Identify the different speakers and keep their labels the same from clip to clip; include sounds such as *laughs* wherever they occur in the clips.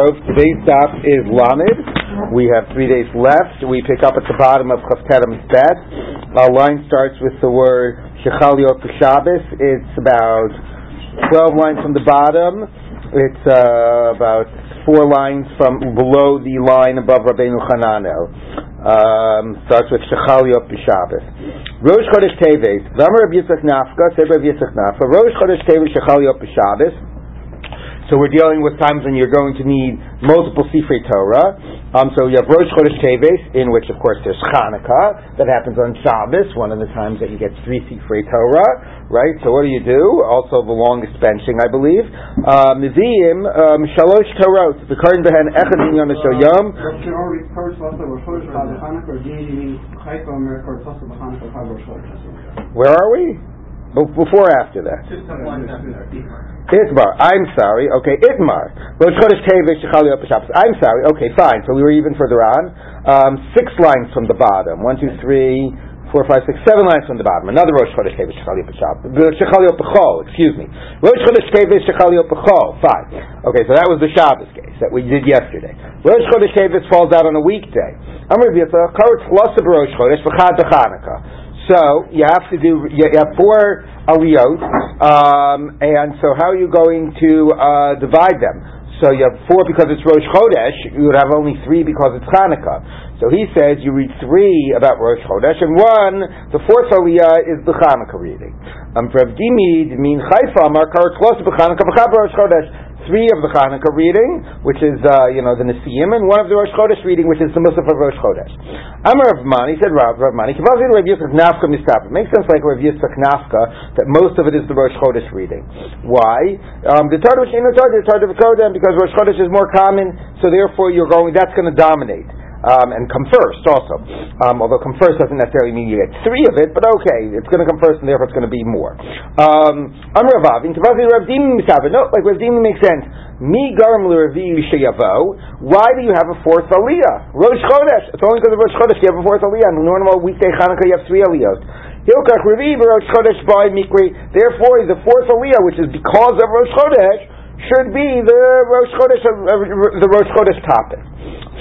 Speaker 1: Today's stop is Lamed. We have three days left. We pick up at the bottom of Chavteram Bet. Our line starts with the word Shechaliot Shabbos. It's about 12 lines from the bottom. It's uh, about four lines from below the line above Rabbeinu Hananel. Um, starts with Shechaliot Shabbos. Rosh Chodesh Teves. V'amar Rabbi Yitzchak Nafka. Said Rabbi Yitzchak Nafka. Rosh Chodesh Teves Shechaliot Shabbos. So we're dealing with times when you're going to need multiple Sifrei Torah. Um, so you have Rosh Chodesh Teves, in which, of course, there's Chanukah. That happens on Shabbos, one of the times that you get three Sifrei Torah, right? So what do you do? Also the longest benching, I believe. Miziyim, um, Shalosh Torot. The Karin Behen Echad Yom Yom. Where are we? Before after that. Itmar. I'm sorry. Okay, Itmar. I'm sorry. Okay, fine. So we were even further on. Um, six lines from the bottom. One, two, three, four, five, six, seven lines from the bottom. Another Rosh Chodesh Tevis Shechaliyot B'chol. Excuse me. Rosh Chodesh Tevis Shechaliyot B'chol. Fine. Okay, so that was the Shabbos case that we did yesterday. Rosh Chodesh Tevis falls out on a weekday. I'm going to be a Karetz Rosh Chodesh V'chad Chanukah. So you have to do you have four aliyot, um, and so how are you going to uh, divide them? So you have four because it's Rosh Chodesh. You would have only three because it's Hanukkah. So he says you read three about Rosh Chodesh, and one, the fourth aliyah is the Hanukkah reading. Um, for Avdimid, mean Chayfa, to Hanukkah, Rosh Chodesh three of the Chanukah reading, which is uh, you know the Nesiim, and one of the Rosh Chodesh reading, which is the Musaf of Rosh Chodesh. Amar Rav Mani said Rav Rav Mani. Rav Yitzchak Nafka Mistap. It makes sense like Rav Yitzchak Nafka that most of it is the Rosh Chodesh reading. Why? Um, the Tardah Shenu Tardah, the Tardah Kodesh, because Rosh Chodesh is more common, so therefore you're going. That's going to dominate um, and come first also. Um, although come first doesn't necessarily mean you get three of it, but okay, it's going to come first and therefore it's going to be more. Um, I'm Ravavin, no, like Rav makes sense. Mi garam. Why do you have a fourth aliyah? Rosh Chodesh. It's only because of Rosh Chodesh you have a fourth aliyah. In the normal weekday Hanukkah you have three aliyahs. Hilkach Revi Rosh Chodesh by Mikri. Therefore, the fourth aliyah, which is because of Rosh Chodesh, should be the Rosh Chodesh, the Rosh Chodesh topic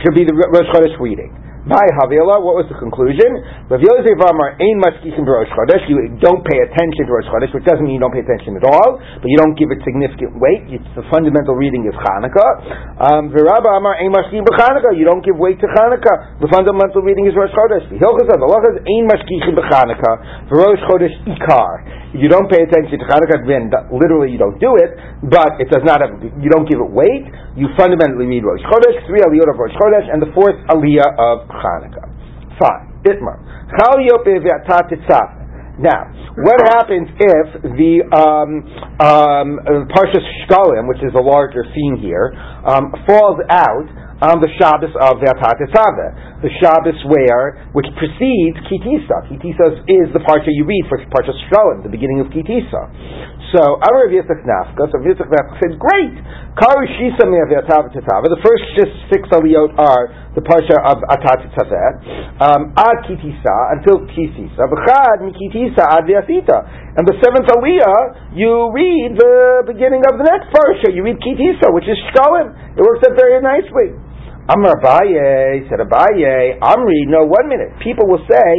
Speaker 1: should be the Rosh Chodesh reading. By Havila, what was the conclusion? Rav Yosef Amar Ein Mashkichim Rosh Chodesh. You don't pay attention to Rosh Chodesh, which doesn't mean you don't pay attention at all, but you don't give it significant weight. It's the fundamental reading is Chanukah. Um, Virabba Amar Ein Mashkichim B'Chanukah. You don't give weight to Chanukah. The fundamental reading is Rosh Chodesh. Hilchas Halachas Ein Mashkichim B'Chanukah. Rosh Chodesh Ikar. You don't pay attention to Chanukah. Then literally you don't do it, but it does not have. You don't give it weight. You fundamentally read Rosh Chodesh, three aliyot of Rosh Chodesh, and the fourth aliyah of Chanukah. Fine. Itmar. Now, what happens if the um, um, Parshas Shkalim, which is a larger theme here, um, falls out on the Shabbos of Ve'atat the Shabbos where, which precedes Kitisa. Kitisa is the parsha you read for Parsha Shkalim, the beginning of Kitisa. So, Amar Rav Yitzchak Nafka, so Rav Yitzchak Nafka said, great! Karu Shisa The first six aliyot are the parsha of Atat Tzaveh, um, ad Kitisa, until Kitisa, B'chad Mikitisa ad Ve'asita. And the seventh aliyah, you read the beginning of the next parsha, you read Kitisa, which is Shkalim. It works out very nicely. Amar Abaye said Abaye, Amri, no, one minute. People will say,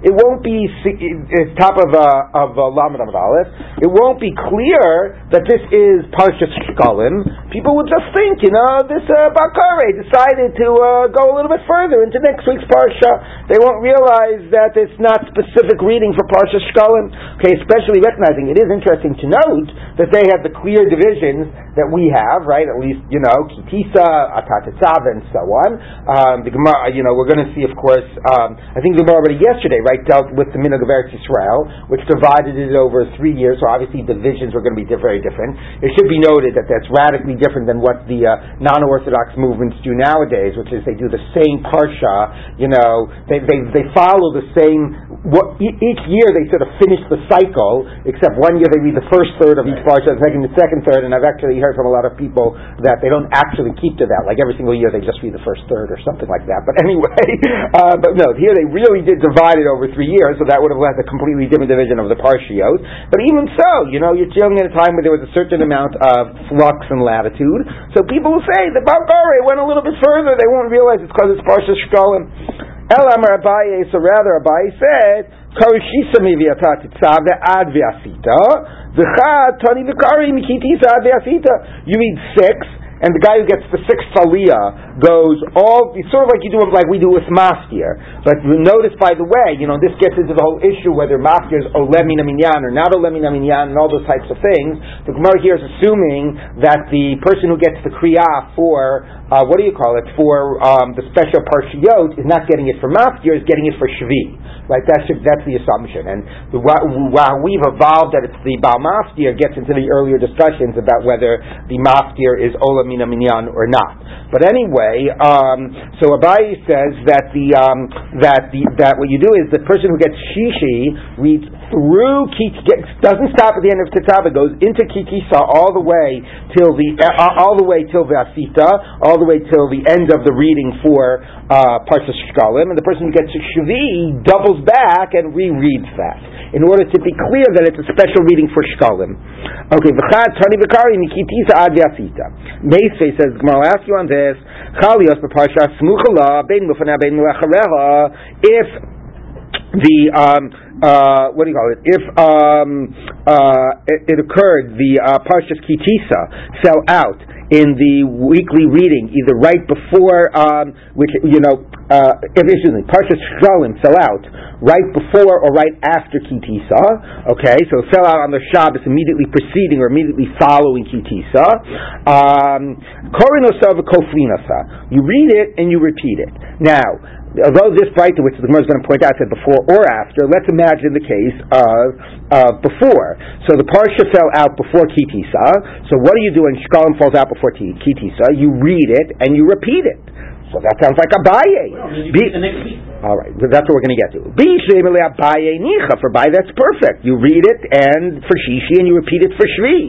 Speaker 1: it won't be it's top of a of a Lamed Aleph. It won't be clear that this is Parshas Shkalim. People would just think, you know, this uh, Bakare decided to uh, go a little bit further into next week's Parsha. They won't realize that it's not specific reading for Parshas Shkalim. Okay, especially recognizing it is interesting to note that they have the clear divisions that we have, right? At least, you know, Kitisa, Atatatzav, and so on. Um, the Gemara, you know, we're going to see, of course, um, I think the Gemara already yesterday, right, dealt with the Minhag of Eretz Yisrael, which divided it over three years, so obviously divisions were going to be very different. It should be noted that that's radically different than what the uh, non-Orthodox movements do nowadays, which is they do the same parsha, you know, they, they, they follow the same, what, each year they sort of finish the cycle, except one year they read the first third of each parsha, the second the second third, and I've actually heard from a lot of people that they don't actually keep to that, like every single year they just read the first third or something like that. But anyway, *laughs* Uh, but no, here they really did divide it over three years, so that would have left a completely different division of the Parshiot. But even so, you know, you're dealing in a time where there was a certain amount of flux and latitude. So people will say the Balgore went a little bit further. They won't realize it's because it's Parsha Shkolim. Elamar Abaye, so rather Abaye said, Karishisa miviata titzav ad v'asita, v'chad tani v'kari mikitisa ad v'asita. You read six, and the guy who gets the sixth aliyah goes all it's sort of like you do like we do with maftir. But notice by the way, you know, this gets into the whole issue whether maftir is olemina minyan or not olemina minyan and all those types of things. The Gemara here is assuming that the person who gets the kriyah for uh, what do you call it for um, the special parshiyot is not getting it for maftir, is getting it for shvi. Right? That's that's the assumption. And the, while we've evolved that it's the Baal Maftir gets into the earlier discussions about whether the Maftir is Olam Minyan or not. But anyway, um, so Abaye says that the um, that the that what you do is the person who gets Shishi reads through Kit doesn't stop at the end of Tetava, goes into Kikisa all the way till the uh, all the way till Vasita, all the way till the end of the reading for uh, Parshas Shkalim, and the person who gets Shvi doubles back and rereads that in order to be clear that it's a special reading for Shkalim. Okay, v'chad tani v'kari mikitisa ad Vasita. Meisvei says, I'll ask you on this. If the um, uh, what do you call it? If um, uh, it, it, occurred, the uh, Parshas Kitisa fell out in the weekly reading, either right before, um, which you know, uh, excuse me, Parshas Shkalim fell out right before or right after Kitisa. Okay, so it fell out on the Shabbos immediately preceding or immediately following Kitisa. Um, you read it and you repeat it. Now although this Breita, which the Gemara is going to point out, said before or after, let's imagine the case of uh, before. So the parsha fell out before kitisa. So what do you do when shkalim falls out before kitisa? You read it and you repeat it. So that sounds like Abaye.
Speaker 2: Well,
Speaker 1: all right, that's what we're going to get to. Bishemele Abaye Nicha. For Bai, that's perfect. You read it and for Shishi, and you repeat it for Shvi.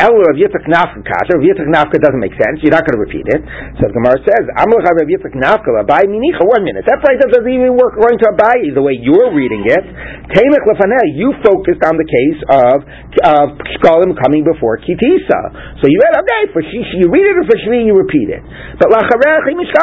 Speaker 1: El Rav Yitzchak Nafka Kasha. Rav Yitzchak Nafka doesn't make sense. You're not going to repeat it. So the Gemara says, Amlach Rav Yitzchak Nafka Abaye Minicha. One minute. That probably doesn't even work according to Abaye the way you're reading it. Tamech Lefaneh. You focused on the case of of Shkolim coming before Kitisa. So you read okay for Shishi. You read it, or for Shvi, and you repeat it. But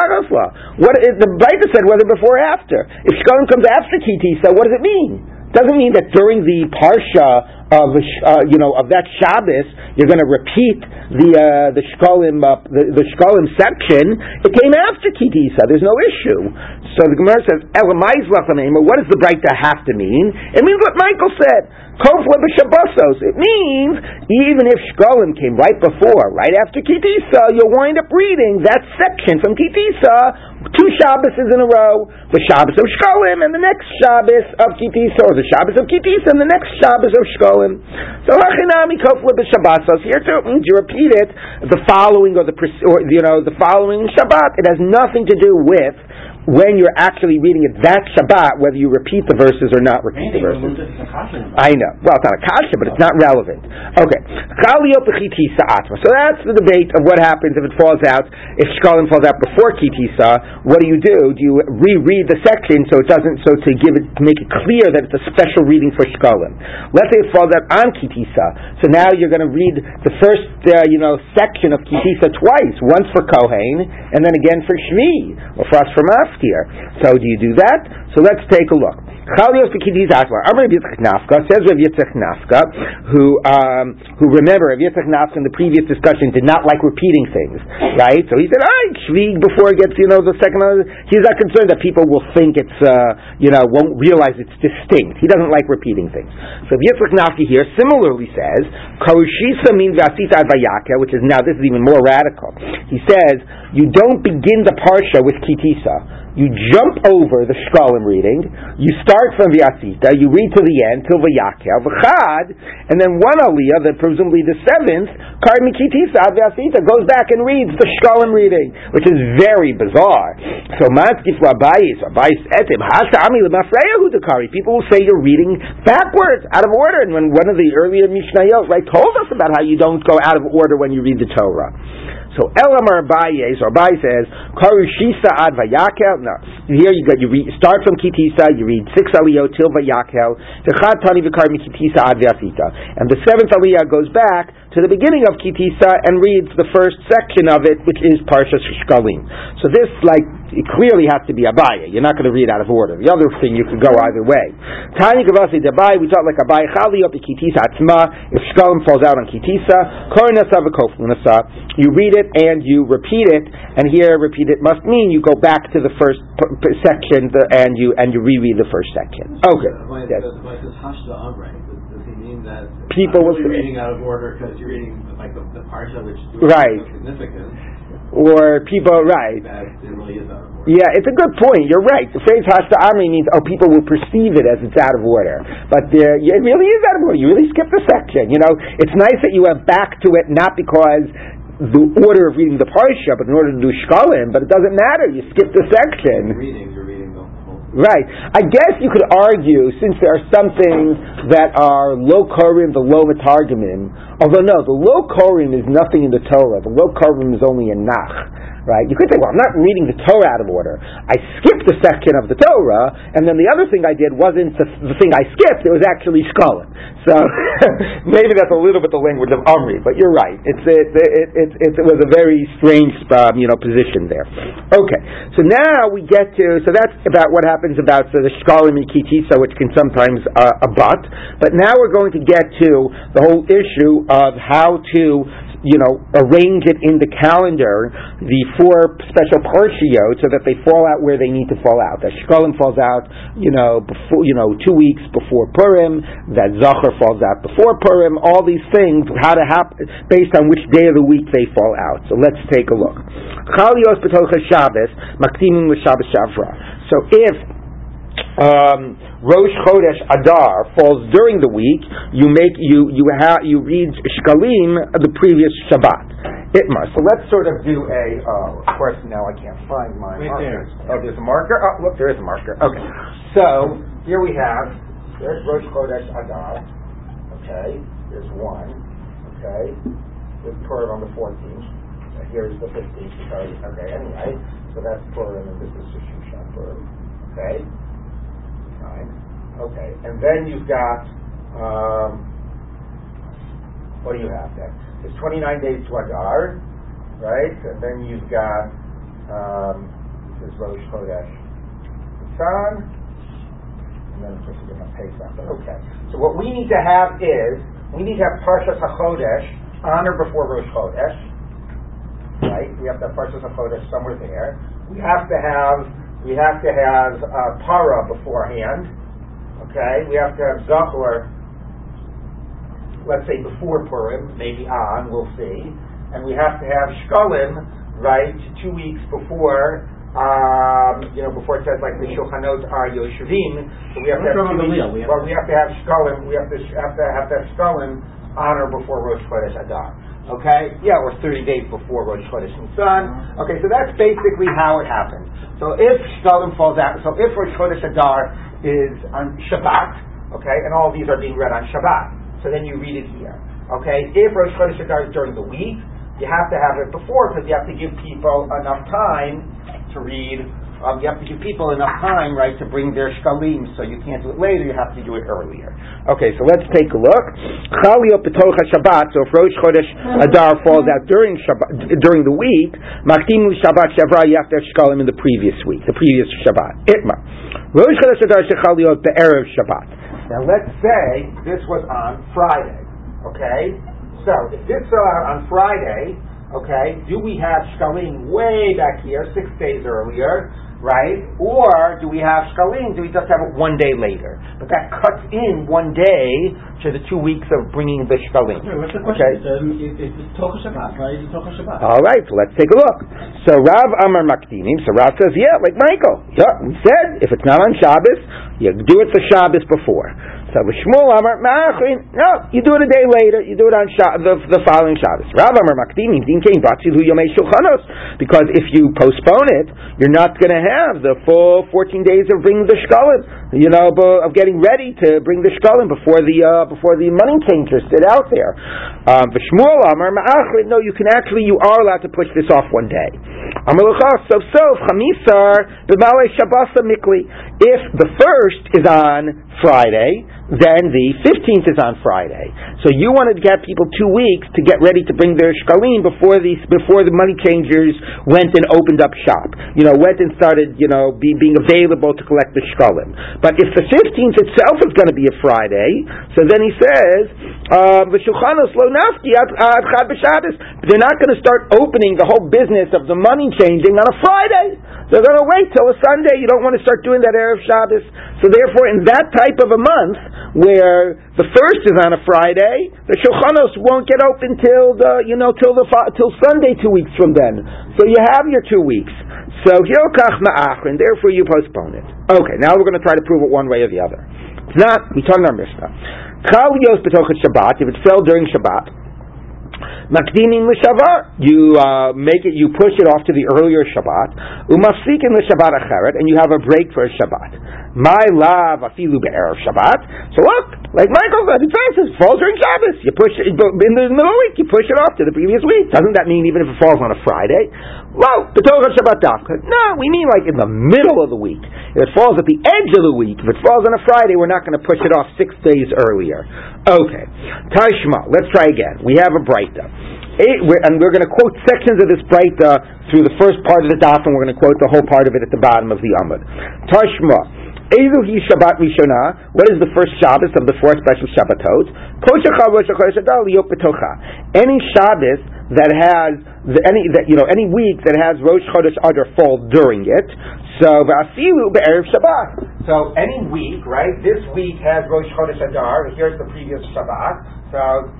Speaker 1: Lacharech What the Bible said whether before or after. If Shkolim comes after Kitisa, what does it mean? Doesn't mean that during the parsha of uh, you know of that Shabbos you're going to repeat the uh, the Shkolim uh, the, the Shkolim section. It came after Kitisa. There's no issue. So the Gemara says Elamaiz What does the Breita have to mean? It means what Michael said. It means even if Shkolim came right before, right after Kitisa, you'll wind up reading that section from Kitisa two Shabbases in a row, the Shabbos of Shkolim and the next Shabbos of Kitisa, or the Shabbos of Kitisa and the next Shabbos of Shkolim. So Hachinami Kofla b'Shabbasos. Here too means mm, you repeat it the following or the or, you know the following Shabbat. It has nothing to do with when you're actually reading it that Shabbat, whether you repeat the verses or not repeat the verses. I know. Well, it's not a kasha, but it's not relevant. Okay. So that's the debate of what happens if it falls out. If Shkolim falls out before Kitisa, what do you do? Do you reread the section so it doesn't, so to give it, to make it clear that it's a special reading for Shkolim? Let's say it falls out on Kitisa. So now you're going to read the first, uh, you know, section of Kitisa twice, once for Kohen, and then again for Shmi, or for us for Mas here. So do you do that? So let's take a look. Chalios Bekidiz Akbar. Amr Yitzchak Nafka says Rav Yitzchak Nafka, who um, who remember Rav Yitzchak Nafka in the previous discussion did not like repeating things, right? So he said, "I shvig before it gets you know the second." He's not concerned that people will think it's uh, you know won't realize it's distinct. He doesn't like repeating things. So Yitzchak Nafka here similarly says Karushisa means Vasita Vayaka, which is now this is even more radical. He says you don't begin the parsha with Kitisa you jump over the Shkalim reading, you start from the Vyasita, you read to the end, till Vayakel, V'chad, and then one Aliyah, that presumably the seventh, Kar Mikitisa, Vyasita, goes back and reads the Shkalim reading, which is very bizarre. So, Matkif Rabayis, Rabayis Etim, Hasami Lemafreyahu Dekari, people will say you're reading backwards, out of order, and when one of the earlier Mishnayot, right, told us about how you don't go out of order when you read the Torah. So Elamar Abaye, so Abaye says, Karushisa ad vayakel, no. here you got you read, start from Kitisa, you read six aliyot till Vayakel, Tani Vikar Kitisa Ad and the seventh aliyah goes back to the beginning of Kitisa and reads the first section of it, which is Parsha Shkalim. So this, like, it clearly has to be Abaye. You're not going to read out of order. The other thing, you could go either way. Tani Gavasi Dabai, we talk like Abaye Chali up Kitisa Atzma, if Shkalim falls out on Kitisa, Korinasa V'Koflinasa, you read it and you repeat it, and here repeat it must mean you go back to the first p- p- section the, and you and you reread the first section. Okay.
Speaker 2: Yes. Does he mean that
Speaker 1: people
Speaker 2: will really reading out of order because you're reading like the, the parsha which is
Speaker 1: right.
Speaker 2: significant.
Speaker 1: Or people, right?
Speaker 2: Really
Speaker 1: yeah, it's a good point. You're right. The phrase "hashta amri" means oh, people will perceive it as it's out of order, but there, it really is out of order. You really skipped a section. You know, it's nice that you went back to it not because the order of reading the parsha, but in order to do shkalim. But it doesn't matter. You skipped a section.
Speaker 2: Reading, you're reading the
Speaker 1: Right. I guess you could argue, since there are some things that are low korim, the low matargumim, although no, the low korim is nothing in the Torah. The low korim is only in Nach right? You could say, well, I'm not reading the Torah out of order. I skipped a section of the Torah, and then the other thing I did wasn't the, the thing I skipped, it was actually Shkolim. So *laughs* maybe that's a little bit the language of Omri, but you're right. It's, it, it, it, it, it was a very strange um, you know, position there. Okay, so now we get to, so that's about what happens about so the Shkolim and Kitisa, which can sometimes uh, abut, but now we're going to get to the whole issue of how to you know, arrange it in the calendar, the four special parshiot, so that they fall out where they need to fall out. That Shkolim falls out, you know, before, you know, two weeks before Purim. That Zachar falls out before Purim. All these things, how to happen, based on which day of the week they fall out. So let's take a look. Chalios Shabbos, Maktimim Shabbos Shavra. So if um, Rosh Chodesh Adar falls during the week, you make you you have you read Shkalim the previous Shabbat. Itmar. So let's sort of do a. Uh, of course, now I can't find my
Speaker 2: right
Speaker 1: markers. Oh, there's a marker. Oh, look, there is a marker. Okay. So here we have. There's Rosh Chodesh Adar. Okay. There's one. Okay. There's Purim on the 14th. Here's the 15th. Okay. Anyway, so that's Purim, and this is Shushan Purim. Okay. Okay, and then you've got, um, what do you have then? It's 29 days to Adar, right? And then you've got, um, this is Rosh Chodesh Nisan, and then of course you get my Pesach, but okay. So what we need to have is, we need to have Parshas HaChodesh on or before Rosh Chodesh, right? We have to have HaChodesh somewhere there. We have to have, we have to have uh, Para beforehand, Okay, we have to have Zachor, let's say before Purim, maybe on, we'll see. And we have to have Shkolim, right, two weeks before, um, you know, before it says like the Shulchanot are Yoshevim. So we have to have two weeks, we well, we have to have Shkolim, we have to have to have to have Shkolim on or before Rosh Chodesh Adar. Okay? Yeah, or 30 days before Rosh Chodesh Nisan. Okay, so that's basically how it happens. So if Shkolim falls out, so if Rosh Chodesh Adar is on Shabbat, okay, and all these are being read on Shabbat. So then you read it here. Okay, if Rosh Chodesh Adar is during the week, you have to have it before because you have to give people enough time to read um, you have to give people enough time, right, to bring their shkalim, so you can't do it later, you have to do it earlier. Okay, so let's take a look. Chalio Petocha Shabbat, so if Rosh Chodesh Adar falls out during Shabbat, during the week, Maktimu Shabbat Shavra, you have to have shkalim in the previous week, the previous Shabbat. Itma. Rosh Chodesh Adar Shechalio Be'erev Shabbat. Now let's say this was on Friday, okay? So, if this fell out on Friday, okay, do we have shkalim way back here, six days earlier? Right? Or do we have shkalim? Do we just have it one day later? But that cuts in one day to the two weeks of bringing the shkalim.
Speaker 2: what's the question? Okay. It's, um, it's Tocha Shabbat, right? It's Tocha Shabbat.
Speaker 1: All right, so let's take a look. So Rav Amar Makdinim, so Rav says, yeah, like Michael. Yeah, we said if it's not on Shabbos, you do it for Shabbos before. So Shmuel Amar Ma'achin, no, you do it a day later. You do it on Sha- the, the following Shabbos. Rav Amar Makdinim Din Kein Batzilu Yomei Shulchanos, because if you postpone it, you're not going to have the full 14 days of bringing the shkalim, you know, of getting ready to bring the shkalim before the uh, before the money changers sit out there. Um, Shmuel Amar Ma'achin, no, you can actually you are allowed to push this off one day. So so chamisar b'malei shabasa mikli. If the first is on Friday, then the 15th is on Friday. So you wanted to get people two weeks to get ready to bring their shkalim before the before the money changers went and opened up shop. You know, went and started, you know, be, being available to collect the shkalim. But if the 15th itself is going to be a Friday, so then he says, um, lo nafki They're not going to start opening the whole business of the money changing on a Friday. They're going to wait till a Sunday. You don't want to start doing that Erev Shabbos. So therefore, in that type of a month, where the first is on a Friday, the Shulchanos won't get open till the you know till the till Sunday two weeks from then. So you have your two weeks. So Hilkach Ma'achrin, therefore you postpone it. Okay, now we're going to try to prove it one way or the other. It's not. We talk our Mishnah. Chal Yos Shabbat. If it fell during Shabbat. Makdimin l'shavar. You uh, make it, you push it off to the earlier Shabbat. Umafsikin l'shabat acheret, and you have a break for a Shabbat. My love afilu be'erev Shabbat. So look, like Michael says falls during Shabbos. You push it in the middle of the week. You push it off to the previous week. Doesn't that mean even if it falls on a Friday? Well, b'toch Shabbat dafka. No, we mean like in the middle of the week. If it falls at the edge of the week, if it falls on a Friday, we're not going to push it off six days earlier. Okay, Tashma. Let's try again. We have a brayta and we're going to quote sections of this Breita uh, through the first part of the daf, and we're going to quote the whole part of it at the bottom of the Amud. Tashma. Ezuhi Shabbat Rishona. What is the first Shabbos of the four special Shabbatot? Any Shabbos that has the, any that you know any week that has Rosh Chodesh Adar fall during it. So be'erev Shabbat. So any week, right? This week has Rosh Chodesh Adar. Here's the previous Shabbat. So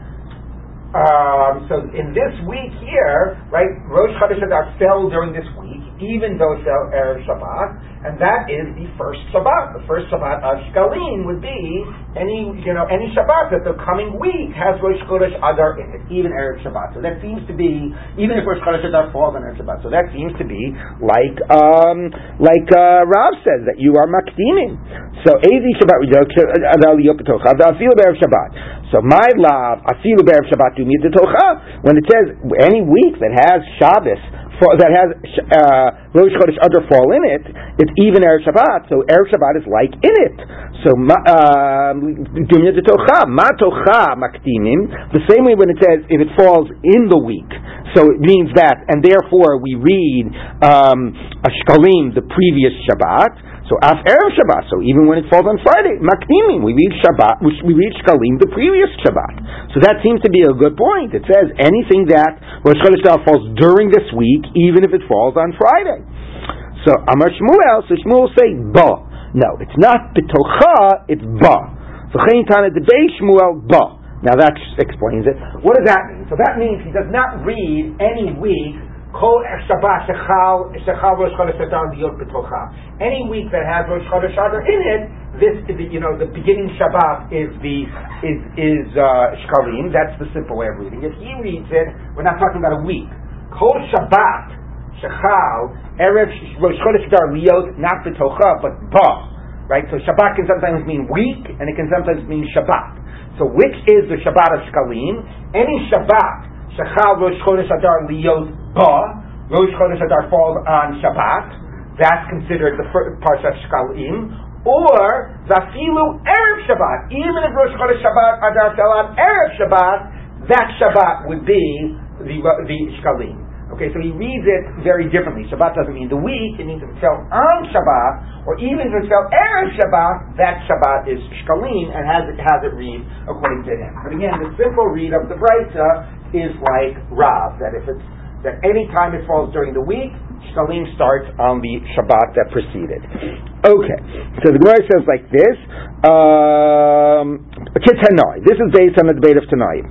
Speaker 1: um, so in this week here, right, Rosh Chodesh Adar fell during this week, even though fell Erev Shabbat, and that is the first Shabbat. The first Shabbat of Shkalim would be any, you know, any Shabbat that the coming week has Rosh Chodesh Adar in it, even Erev Shabbat. So that seems to be, even if Rosh Chodesh Adar falls on Erev Shabbat, so that seems to be like, um, like uh, Rav says that you are makdimim. So Ezi Shabbat Erev Shabbat. So my love, Erev Shabbat Dumit When it says any week that has Shabbos that has uh, Rosh Chodesh Adar fall in it, it's even Erev Shabbat, so Erev Shabbat is like in it. So Dumya de Tocha, Ma Tocha the same way when it says if it falls in the week, so it means that, and therefore we read um, a Shkalim the previous Shabbat, so af erev Shabbat. So even when it falls on Friday, makdimim, we read Shabbat, which we read Shkalim the previous Shabbat. So that seems to be a good point. It says anything that Rosh Chodesh falls during this week, even if it falls on Friday. So Amar Shmuel, so Shmuel say ba. No, it's not betocha, it's ba. So Chayin the day Shmuel ba. Now that explains it. What does that mean? So that means he does not read any week any week that has Rosh Chodesh Adar in it, this is you know the beginning Shabbat is the is is uh, Shkalim. That's the simple way of reading. If he reads it, we're not talking about a week. Kol Shabbat Shechal Erev Rosh Chodesh Adar Liot not betocha but ba. Right. So Shabbat can sometimes mean week, and it can sometimes mean Shabbat. So which is the Shabbat of Shkalim? Any Shabbat Shechal Rosh Chodesh Adar Liyot Ba. Rosh Chodesh Adar falls on Shabbat. That's considered the first Parsha Shkalim. Or Zafilu Erev Shabbat. Even if Rosh Chodesh Shabbat Adar fell on Erev Shabbat, that Shabbat would be the, the Shkalim. Okay, so he reads it very differently. Shabbat doesn't mean the week, it means if it fell on Shabbat, or even if it fell Erev Shabbat, that Shabbat is Shkalim and has it, has it read according to him. But again, the simple read of the Brisa is like Rav, that if it's that any time it falls during the week, Shkalim starts on the Shabbat that preceded. Okay, so the Gemara says like this, um, This is based on the debate of tonight.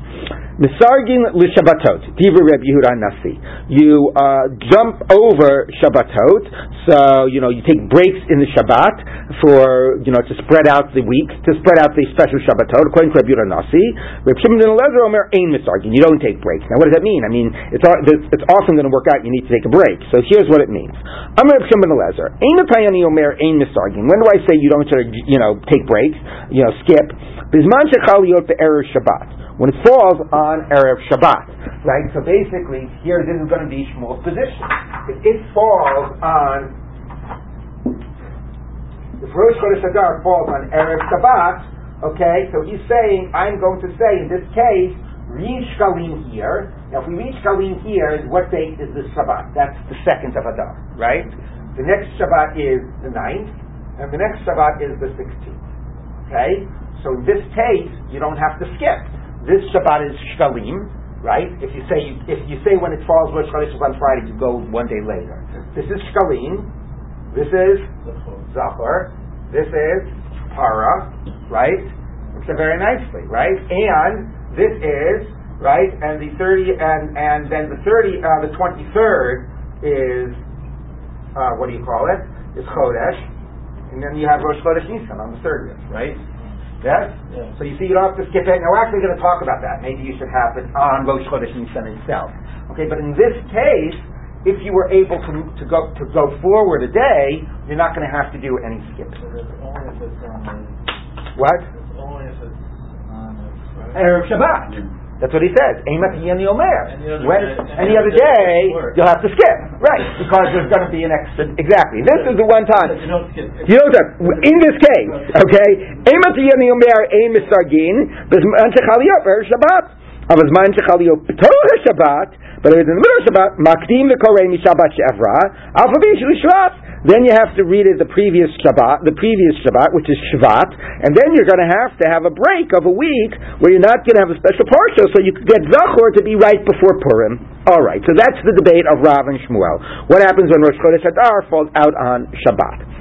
Speaker 1: Misargin l'Shabbatot, Diva Reb Yehuda Nasi. You uh, jump over Shabbatot, so you know you take breaks in the Shabbat for you know to spread out the week, to spread out the special Shabbatot. According to Reb Yehuda Nasi, Reb Shimon ben Elazar Omer ain Misargin. You don't take breaks. Now, what does that mean? I mean, it's it's often going to work out. You need to take a break. So here's what it means. I'm Reb Shimon Elazar. Ain Omer ain Misargin. When do I say you don't you know take breaks? You know, skip. Bisman shechal yot error Shabbat when it falls on Erev Shabbat. Right? So basically, here this is going to be Shmuel's position. if it falls on, if Rosh Chodesh Adar falls on Erev Shabbat, okay, so he's saying, I'm going to say in this case, read Shkalim here. Now, if we read Shkalim here, what date is this Shabbat? That's the second of Adar, right? The next Shabbat is the ninth, and the next Shabbat is the 16th. Okay? So in this case, you don't have to skip. This Shabbat is Shkalim, right? If you say if you say when it falls Rosh Chodesh on Friday, you go one day later. This is Shkalim. This is Zachor. This is Para, right? It's very nicely, right? And this is right, and the thirty, and and then the thirty, uh, the twenty third is uh, what do you call it? it? Is Chodesh, and then you have Rosh Chodesh Nisan on the thirtieth, right? Yes? Yeah. So you see, you don't have to skip it. Now, we're actually going to talk about that. Maybe you should have it on Rosh Chodesh Nisan itself. Okay, but in this case, if you were able to, to go to go forward a day, you're not going to have to do any skipping. What?
Speaker 2: Only if it's on
Speaker 1: Erev Shabbat. That's what he says. Yeni Omer. When any other day, you'll have to skip, right? Because there's going to be an extra. Exactly. This is the one time.
Speaker 2: You don't skip.
Speaker 1: You know what? In this case, okay, Yeni Omer Aim Misargin Bezman Shechaliyot Erev Shabbat. Shabbat. But if it's in the middle of Shabbat, Makdim V'Korei Mishabbat Shevra. Alphabet Shvat. Then you have to read it the previous Shabbat, the previous Shabbat, which is Shvat, and then you're going to have to have a break of a week where you're not going to have a special parsha, so you could get Zachor to be right before Purim. All right, so that's the debate of Rav and Shmuel. What happens when Rosh Chodesh Adar falls out on Shabbat?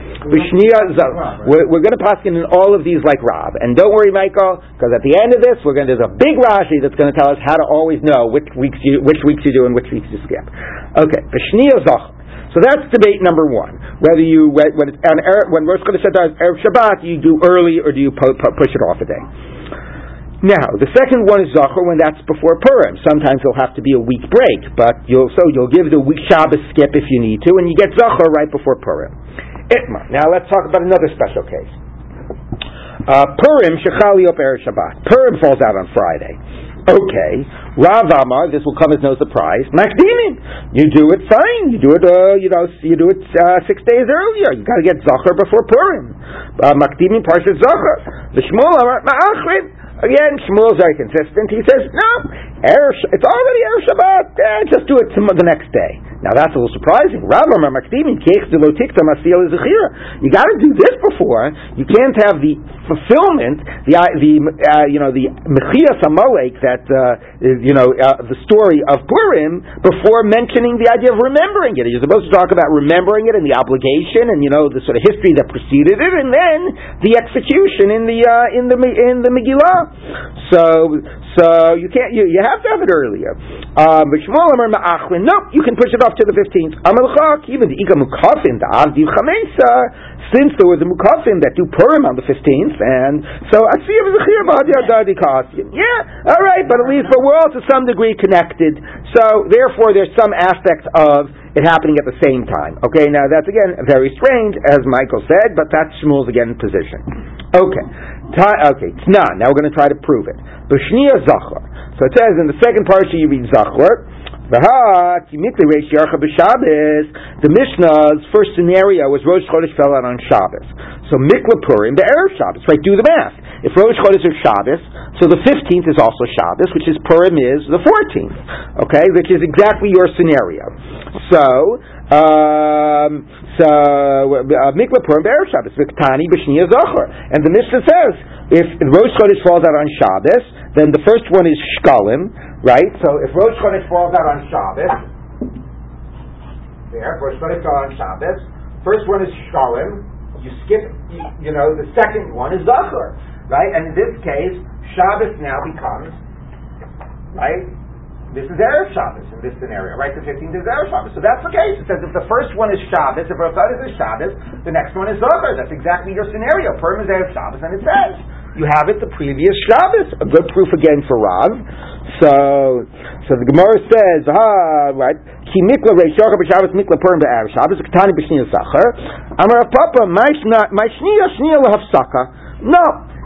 Speaker 1: We're, we're going to pass in all of these like Rav, and don't worry, Michael, because at the end of this, we're going to, there's a big Rashi that's going to tell us how to always know which weeks you which weeks you do and which weeks you skip. Okay, B'shnia Zach. So that's debate number one. Whether you when it's, on, er, when Rosh Chodesh is Erev Shabbat, you do early or do you pu- pu- push it off a day? Now, the second one is Zachor when that's before Purim. Sometimes there'll have to be a week break, but you'll so you'll give the week Shabbos skip if you need to, and you get Zachor right before Purim. Now let's talk about another special case. Uh, Purim Shechali Op Erev Shabbat. Purim falls out on Friday. Okay, Rav Amar, this will come as no surprise. Makdimin, you do it fine. You do it, uh, you know, you do it uh, six days earlier. You got to get Zachar before Purim. Uh, Makdimin Parshat Zachar. The Shmuel Amar Ma'achrin. Again, Shmuel is very consistent. He says, no, it's already Erev Shabbat. Eh, just do it the next day. Now that's a little surprising. You got to do this before. You can't have the fulfillment, the the uh, you know the mechias that uh, you know uh, the story of Purim before mentioning the idea of remembering it. You're supposed to talk about remembering it and the obligation and you know the sort of history that preceded it, and then the execution in the uh, in the in the Megillah. So so you can't you, you have to have it earlier. Um, but Shmuel Amar Ma'achlin, no, you can push it off to the 15th. Amalchak, even the Ika Mukafim, the Avdi Chamesa, since there was a Mukafim that do Purim on the 15th, and so I see it was a Chir Yeah, all right, but at least, but we're all to some degree connected. So therefore, there's some aspect of it happening at the same time. Okay, now that's again very strange, as Michael said, but that's Shmuel's again position. Okay, okay, it's not. Now we're going to try to prove it. B'shnia Zachor. So it says in the second part, you read Zachor. The Mishnah's first scenario was Rosh Chodesh fell out on Shabbos. So Mikla the Erev Shabbos. Right, do the math. If Rosh Chodesh is Shabbos, so the 15th is also Shabbos, which is Purim is the 14th. Okay, which is exactly your scenario. So, um, so uh, Mikla Purim, Erev Shabbos, Viktani, B'Shnia Zocher. And the Mishnah says, if Rosh Chodesh falls out on Shabbos, then the first one is Shkalim, right? So if Rosh Chodesh falls out on Shabbos, there, Rosh Chodesh falls on Shabbos, first one is Shkalim, you skip, you, know, the second one is Zachor, right? And in this case, Shabbos now becomes, right? This is Erev Shabbos in this scenario, right? The 15th is Erev Shabbos. So that's the case. It says if the first one is Shabbos, if Chodesh is Shabbos, the next one is Zachor. That's exactly your scenario. Purim is Erev Shabbos, and it says, you have it the previous Shabbos. A good proof again for Rav. So, so the Gemara says, ah, right? Ki mikla reishocha b'Shabbos mikla purim be'erev Shabbos katani b'shniya sacher. Amar Papa, my shniya shniya. No,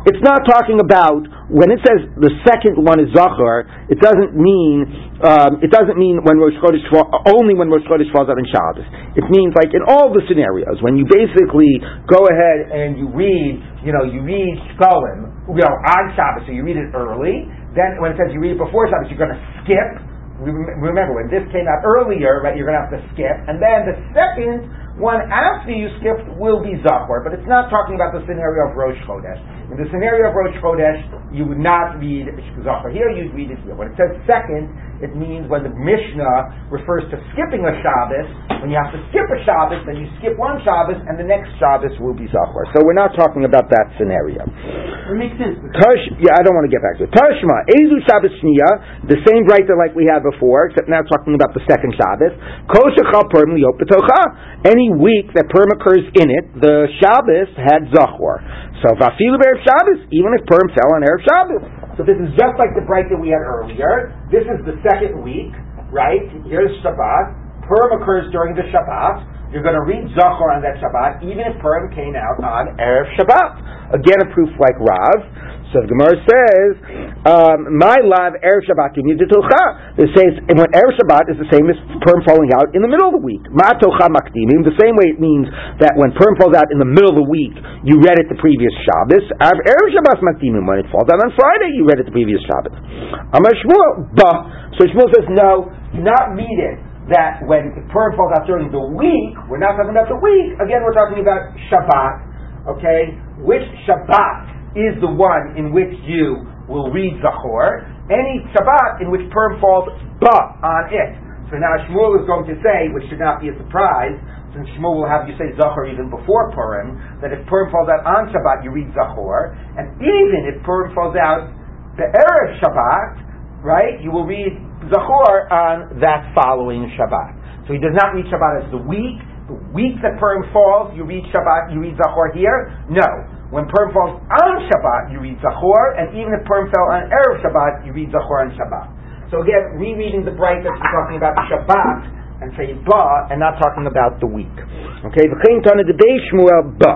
Speaker 1: it's not talking about when it says the second one is Zachar. It doesn't mean um, it doesn't mean when Rosh Chodesh only when Rosh Chodesh falls out in Shabbos. It means like in all the scenarios when you basically go ahead and you read, you know, you read Shkolim, you know, on Shabbos, so you read it early. Then when it says you read it before Shabbos, you're going to skip. Remember when this came out earlier, right? You're going to have to skip, and then the second one after you skipped will be Zachor, but it's not talking about the scenario of Rosh Chodesh. In the scenario of Rosh Chodesh, you would not read Zachor here, you'd read it here. When it says second, it means when the Mishnah refers to skipping a Shabbos, when you have to skip a Shabbos, then you skip one Shabbos, and the next Shabbos will be Zachor. So we're not talking about that scenario.
Speaker 3: It makes sense.
Speaker 1: Tush, yeah, I don't want to get back to it. Tashma, Ezu Shabbos Shnia, the same Breita like we had before, except now talking about the second Shabbos. Koshachal Purim Any week that Purim occurs in it, the Shabbos had Zachor. So Vafilu Erev Shabbos, even if Purim fell on Erev Shabbos. So this is just like the break that we had earlier. This is the second week, right? Here's Shabbat. Purim occurs during the Shabbat. You're going to read Zachor on that Shabbat, even if Purim came out on Erev Shabbat. Again, a proof like Rav. So the Gemara says, um, "My love erev Shabbat It says and when erev Shabbat is the same as Purim falling out in the middle of the week. Ma tocha makdimim. The same way it means that when Purim falls out in the middle of the week, you read it the previous Shabbos. erev Shabbat makdimim. When it falls out on Friday, you read it the previous Shabbos. Amar Shmuel, bah. So Shmuel says, no, not mean it that when Purim falls out during the week, we're not talking about the week. Again, we're talking about Shabbat. Okay, which Shabbat? Is the one in which you will read Zachor. Any Shabbat in which Purim falls ba on it. So now Shmuel is going to say, which should not be a surprise, since Shmuel will have you say Zachor even before Purim, that if Purim falls out on Shabbat, you read Zachor, and even if Purim falls out the Erev Shabbat, right, you will read Zachor on that following Shabbat. So he does not read Shabbat as the week. The week that Purim falls, you read Shabbat, you read Zachor here. No. When Purim falls on Shabbat, you read Zachor, and even if Purim fell on Erev Shabbat, you read Zachor on Shabbat. So again, rereading the bright that's talking about Shabbat and say Ba, and not talking about the week. Okay, the Tana de Shmuel Ba.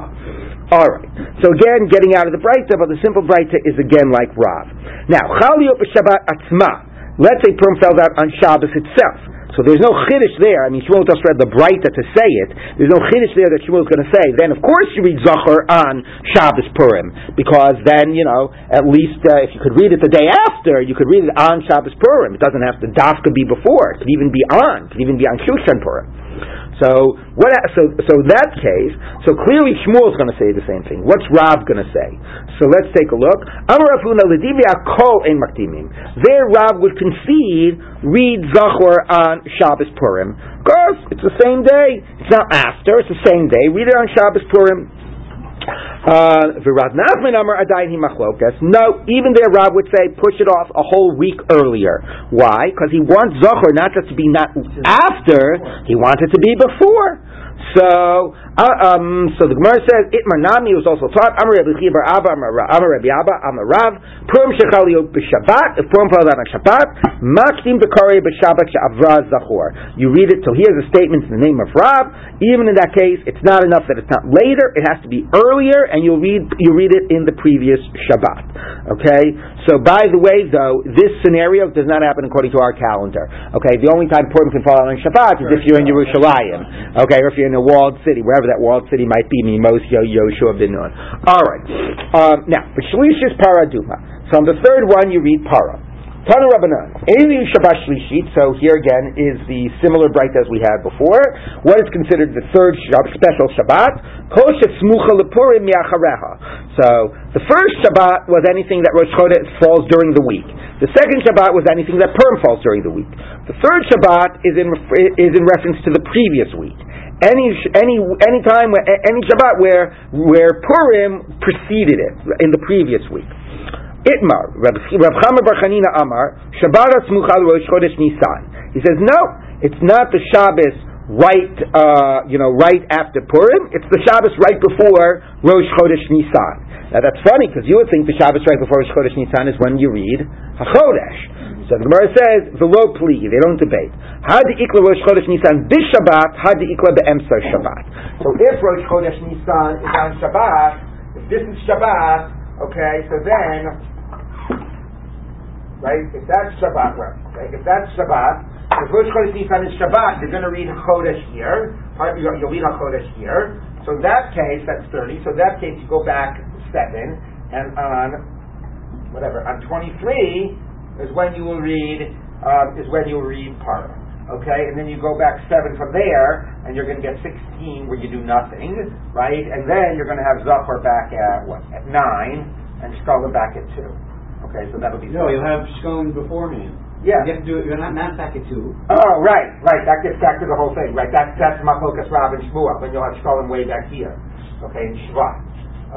Speaker 1: All right. So again, getting out of the Breita, but the simple Breita is again like Rav. Now, Chaliyot Shabbat Atzma. Let's say Purim fell out on Shabbos itself. So there's no chiddush there. I mean, Shmuel just read the Breita to say it. There's no chiddush there that Shmuel is going to say. Then, of course, you read Zachor on Shabbos Purim, because then, you know, at least uh, if you could read it the day after, you could read it on Shabbos Purim. It doesn't have to, dafka be before. It could even be on. It could even be on Shushan Purim. So what? So so that case. So clearly Shmuel is going to say the same thing. What's Rav going to say? So let's take a look. There Rav would concede read Zachor on Shabbos Purim. Course, it's the same day. It's not after. It's the same day. Read it on Shabbos Purim. Uh, no, even there Rav would say push it off a whole week earlier. Why? Because he wants Zachor not just to be not after, he wants it to be before. So, uh, um, so the Gemara says, Itmar Nami was also taught, Amar Rabbi Chibar Abba, Amar Rabbi Abba, Amar Rav, Purim Shechaliyot b'Shabbat, if Purim falls out on Shabbat, Makdim b'Karei b'Shabbat she'avra zachor. You read it, so here's a statement in the name of Rav, even in that case, it's not enough that it's not later, it has to be earlier, and you'll read, you read it in the previous Shabbat. Okay? So by the way, though, this scenario does not happen according to our calendar. Okay? The only time Purim can fall on Shabbat is if you're in Yerushalayim. Okay? Or if you're in a walled city, wherever that walled city might be, Mimos Yoshua bin Nun. All right. Um, now, Shlishis Paraduma. So on the third one, you read Para. Tana Rabbanan. Eli Shabbat Shlishit, so here again is the similar bright as we had before. What is considered the third special Shabbat? Koshet Smucha Lepurim Yachareha. So, the first Shabbat was anything that Rosh Chodesh falls during the week. The second Shabbat was anything that Purim falls during the week. The third Shabbat is in, is in reference to the previous week any any any time any Shabbat where where Purim preceded it in the previous week. Itmar Rav Bar Chanina Amar Shabbat Smuchal Rosh Chodesh Nisan. He says no, it's not the Shabbos right uh, you know right after Purim. It's the Shabbos right before Rosh Chodesh Nisan. Now that's funny because you would think the Shabbos right before Rosh Chodesh Nisan is when you read HaChodesh. So the Gemara says, "Velo pli." They don't debate. Had the ikla Rosh Chodesh Nisan this Shabbat, had the ikla be'emsa Shabbat. So if Rosh Chodesh Nisan is on Shabbat, if this is Shabbat, Okay, so then, right, if that's Shabbat, right, if that's Shabbat, if Rosh Chodesh Nisan is Shabbat, you're going to read Chodesh here, you'll read Chodesh here, so in that case, that's 30, so in that case you go back 7, and on, whatever, on 23 is when you will read, um, is when you will read Parah. Okay, and then you go back seven from there, and you're going to get 16 where you do nothing, right? And then you're going to have Zachor back at what? At nine, and Shkolim back at two. Okay, so that'll be.
Speaker 4: No, you'll have Shkolim beforehand.
Speaker 1: Yeah.
Speaker 4: You have to do it. You're not not back at two.
Speaker 1: Oh, right, right. That gets back to the whole thing, right? That's that's Machlokas Rav and Shmuel. Then you'll have Shkolim way back here. Okay, in Shvat.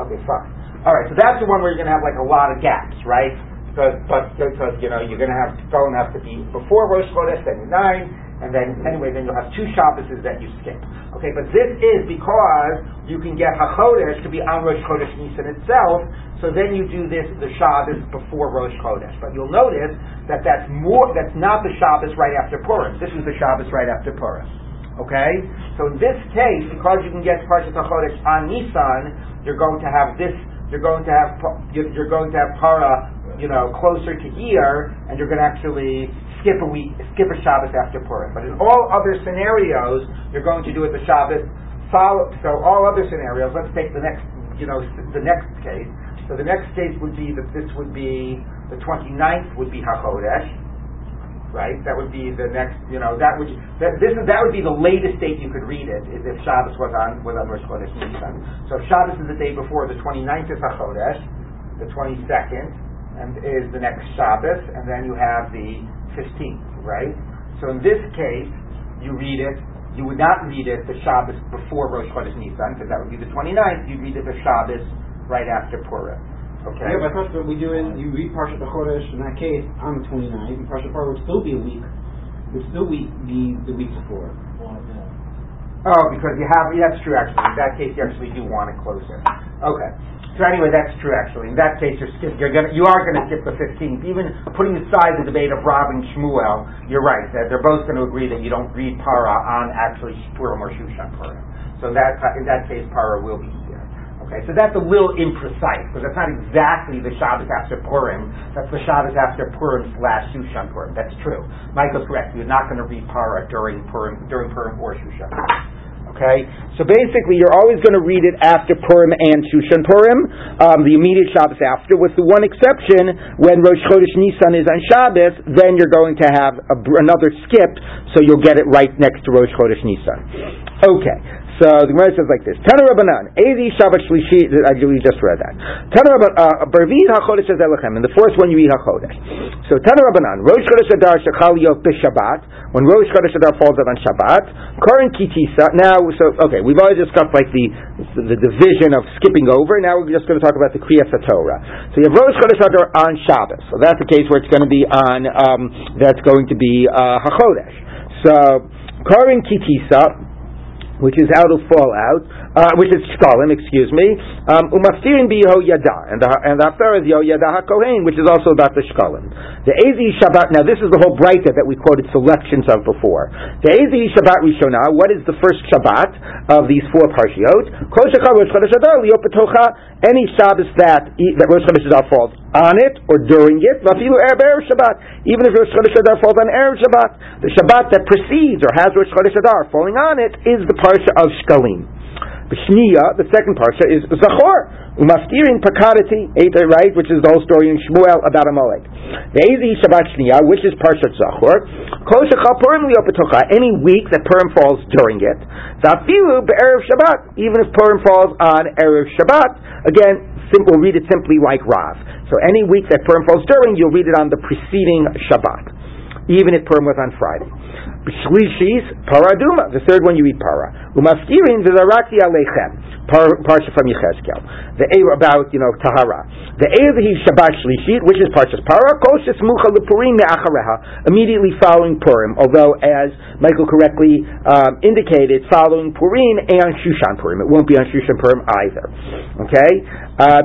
Speaker 1: Okay, fine. All right, so that's the one where you're going to have like a lot of gaps, right? Because but because you know you're going to have going to have to be before Rosh Chodesh, then nine, and then anyway, then you'll have two Shabbases that you skip. Okay, but this is because you can get Hachodesh to be on Rosh Chodesh Nisan itself. So then you do this the Shabbos before Rosh Chodesh. But you'll notice that that's more that's not the Shabbos right after Purim. This is the Shabbos right after Purim. Okay, so in this case, because you can get Parshat Hachodesh on Nisan, you're going to have this. You're going to have you're going to have para you know, closer to year, and you're going to actually skip a week, skip a Shabbos after Purim. But in all other scenarios, you're going to do it the Shabbos. Follow, so all other scenarios, let's take the next, you know, the next case. So the next case would be that this would be the 29th would be Hachodesh, right? That would be the next, you know, that would that this is that would be the latest date you could read it is if Shabbos was on was on Rosh Chodesh Nisan. So if Shabbos is the day before, the 29th is Hachodesh, the 22nd, and is the next Shabbos, and then you have the 15th, right? So in this case, you read it, you would not read it the Shabbos before Rosh Chodesh Nisan, because that would be the 29th, you'd read it the Shabbos right after Purim. Okay?
Speaker 4: Yeah, but first what we do is you read Parshat Chodesh in that case on the 29th, and Parshat Purim would still be a week, would still be the, the week before.
Speaker 1: Oh, because you have, yeah, that's true actually. In that case, you actually do want to close it closer. Okay. So anyway, that's true actually. In that case, you're, skip, you're gonna, you are going to skip the 15th. Even putting aside the debate of Rav and Shmuel, you're right. That they're both going to agree that you don't read para on actually Purim or Shushan Purim. So that, uh, in that case, para will be here. Okay, so that's a little imprecise because that's not exactly the Shabbos after Purim. That's the Shabbos after Purim slash Shushan Purim. That's true. Michael's correct. You're not going to read para during Purim, during Purim or Shushan. Okay, so basically, you're always going to read it after Purim and Shushan Purim, um, the immediate Shabbos after, with the one exception when Rosh Chodesh Nisan is on Shabbos, then you're going to have a, another skip, so you'll get it right next to Rosh Chodesh Nisan. Okay, so the Gemara says like this: Tana Rabbanan, Ezi Shabbat Shlishi. I we just read that. Tana Rabbanan, uh, Barvit Hachodesh Elechem, and the fourth one you eat Hachodesh. So Tana Rabbanan, Rosh Chodesh Adar Shechal Yot B'Shabbat. When Rosh Chodesh Adar falls out on Shabbat, Korin Kitisa. Now, so okay, we've already discussed like the the division of skipping over. Now we're just going to talk about the Kriyas Torah. So you have Rosh Chodesh Adar on Shabbos. So that's the case where it's going to be on. Um, that's going to be uh, Hachodesh. So Korin Kitisa which is out of fallout, uh, which is shkalim, excuse me, um, umaftirin bi yada, and the and the haftarah is yo yada hakohen, which is also about the shkalim. The ezi Shabbat. Now this is the whole Breita that we quoted selections of before. The ezi Shabbat Rishonah. What is the first Shabbat of these four parshiot? Any Shabbos that that Rosh Chodesh Adar falls on it or during it. Even if Rosh Chodesh Adar falls on erev Shabbat, the Shabbat that precedes or has Rosh Chodesh Adar falling on it is the parsha of Shkalim. B'shniya, the second parsha is Zachor, umaftirin pakadati, right, which is the whole story in Shmuel about Amalek. The Ezi Shabbat Shniya, which is parsha Zachor, kol shechal Purim liopetocha, any week that Purim falls during it, zafilu be'erev Shabbat, even if Purim falls on erev Shabbat, again, sim- we'll read it simply like Rav. So any week that Purim falls during, you'll read it on the preceding Shabbat, even if Purim was on Friday. Shlishis, paraduma. The third one you eat para. Umaftirin v'zarati alechem. Parsha from Yechezkel. The A about, you know, Tahara. The A of the Shabbat Shlishit, which is Parsha Para, Koshis Mucha Lepurim Me'achareha, immediately following Purim, although, as Michael correctly um, indicated, following Purim and Shushan Purim. It won't be on Shushan Purim either. Okay? Uh,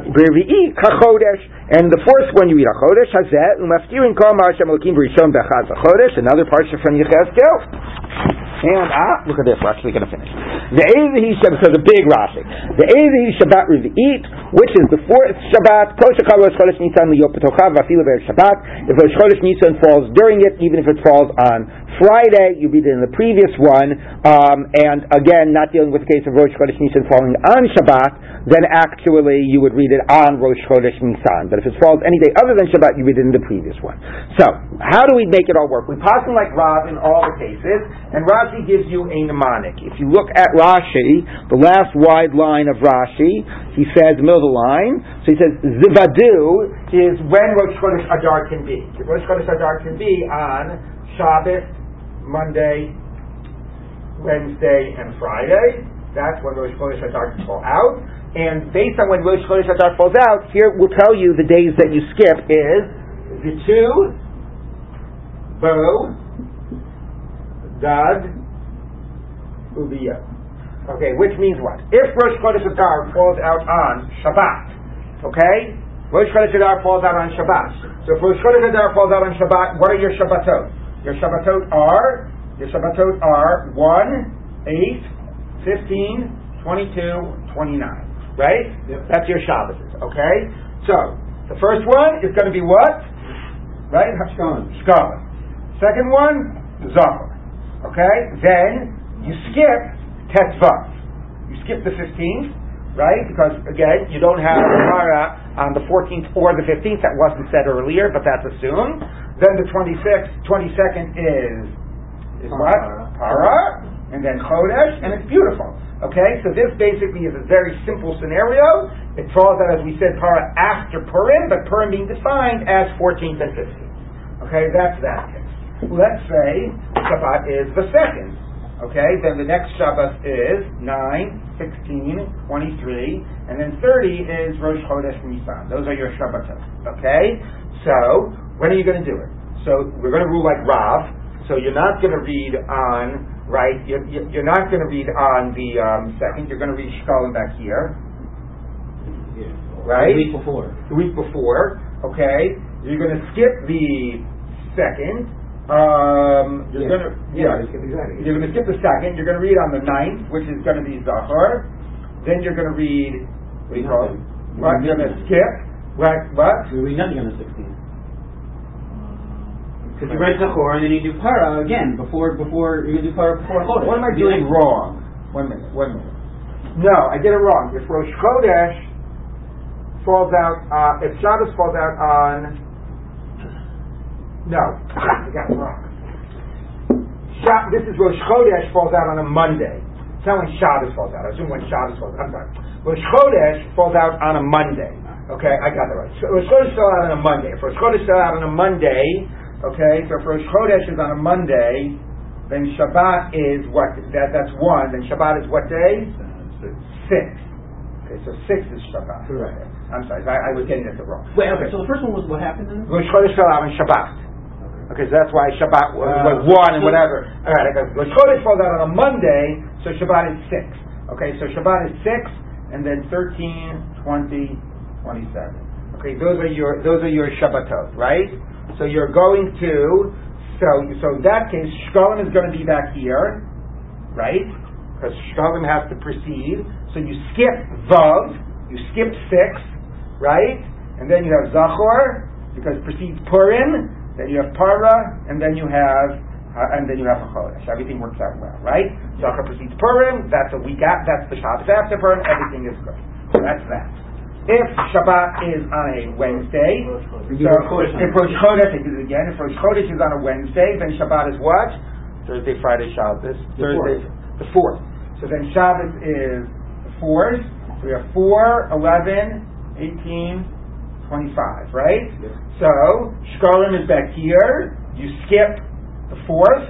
Speaker 1: Kachodesh, and the fourth one you read a Chodesh, Hazeh, Umaftirin Kol Mar Hashem Elokim B'Rishon Bechaz Chodesh, another Parsha from Yechezkel. And ah, look at this. We're actually going to finish. The Eizahi Shabbat. So the big Rashi. The Eizahi Shabbat Revi'it, which is the fourth Shabbat. Koshachar Rosh Nisan Shabbat. If Rosh Chodesh Nisan falls during it, even if it falls on Friday, you read it in the previous one. Um, and again, not dealing with the case of Rosh Chodesh Nisan falling on Shabbat, then actually you would read it on Rosh Chodesh Nisan. But if it falls any day other than Shabbat, you read it in the previous one. So, how do we make it all work? We pass like Rav in all the cases, and Rashi gives you a mnemonic. If you look at Rashi, the last wide line of Rashi, he says, middle of the line, so he says, Zivadu is when Rosh Chodesh Adar can be. Rosh Chodesh Adar can be on Shabbos, Monday, Wednesday, and Friday. That's when Rosh Chodesh Adar can fall out. And based on when Rosh Chodesh Adar falls out, here we'll tell you the days that you skip is the two, Bo, Gad, Okay, which means what? If Rosh Chodesh Adar falls out on Shabbat, okay, Rosh Chodesh Adar falls out on Shabbat. So if Rosh Chodesh Adar falls out on Shabbat, what are your Shabbatot? Your Shabbatot are, your Shabbatot are 1, 8, 15, 22, 29. Right?
Speaker 4: Yep.
Speaker 1: That's your Shabbos. Okay? So, the first one is going to be what? Right?
Speaker 4: Shkalim.
Speaker 1: Shkalim. Second one, Zachor. Okay? Then, you skip Tet Vav. You skip the 15th, right? Because, again, you don't have Gemara on the 14th or the 15th. That wasn't said earlier, but that's assumed. Then the 26th, 22nd is, is what? Para. And then Chodesh, and it's beautiful. Okay, so this basically is a very simple scenario. It falls out, as we said, Para after Purim, but Purim being defined as 14th and 15th. Okay, that's that case. Let's say Shabbat is the second. Okay, then the next Shabbat is 9, 16, 23, and then 30 is Rosh Chodesh Nisan. Those are your Shabbatot. Okay, so when are you going to do it? So we're going to rule like Rav. So you're not going to read on right. You're, you're not going to read on the um, second. You're going to read Shkalim back here,
Speaker 4: Yeah.
Speaker 1: right?
Speaker 4: The week before.
Speaker 1: the week before. Okay, you're going to skip the second. Um, you're
Speaker 4: Yeah.
Speaker 1: going to
Speaker 4: Yeah, exactly.
Speaker 1: You're going to skip the second. You're going to read on the ninth, which is going to be Zachor. Then you're going to read. What do you call it? Right, you're going to skip. Right. What?
Speaker 4: So we nothing on the 16th. Because you read Zachor and then you do Para again before before you do Para before Chodesh.
Speaker 1: What am I doing wrong? One minute. One minute. No, I did it wrong. If Rosh Chodesh falls out, uh, if Shabbos falls out on, no, I got it wrong. Sha- this is Rosh Chodesh falls out on a Monday. It's not when Shabbos falls out. I assume when Shabbos falls out. I'm sorry. Rosh Chodesh falls out on a Monday. Okay, I got that right. So Rosh Chodesh fell out on a Monday. If Rosh Chodesh fell out on a Monday, okay, so if Rosh Chodesh is on a Monday, then Shabbat is what? That, that's one. Then Shabbat is what day? Six. Okay, so six is Shabbat.
Speaker 4: Correct.
Speaker 1: Okay. I'm sorry, I, I was getting it the wrong.
Speaker 4: Wait, okay. So the first one was what happened then?
Speaker 1: Rosh Chodesh fell out on Shabbat. Okay, so that's why Shabbat was,
Speaker 4: Uh,
Speaker 1: was one and whatever. All right, because Rosh Chodesh falls out on a Monday, so Shabbat is six. Okay, so Shabbat is six, and then 13, 20, 27. Okay, those are your those are your Shabbatot, right? So you're going to so so in that case, Shkolim is going to be back here, right? Because Shkolim has to precede. So you skip Vav, you skip six, right? And then you have Zachor because precedes Purim. Then you have Para, and then you have uh, and then you have a Chodesh. Everything works out well, right? Zachor precedes Purim. That's a week out. That's the Shabbos after Purim. Everything is good. So that's that. If Shabbat is on a Wednesday, so
Speaker 4: do Rosh Chodesh on
Speaker 1: if Rosh Chodesh, I do it again. If Rosh Chodesh is on a Wednesday, then Shabbat is what? Thursday, Friday, Shabbos. Thursday, the fourth. So then Shabbos is the fourth. So we have 4, 11, 18, 25, right?
Speaker 4: Yes.
Speaker 1: So Shkalim is back here. You skip the fourth,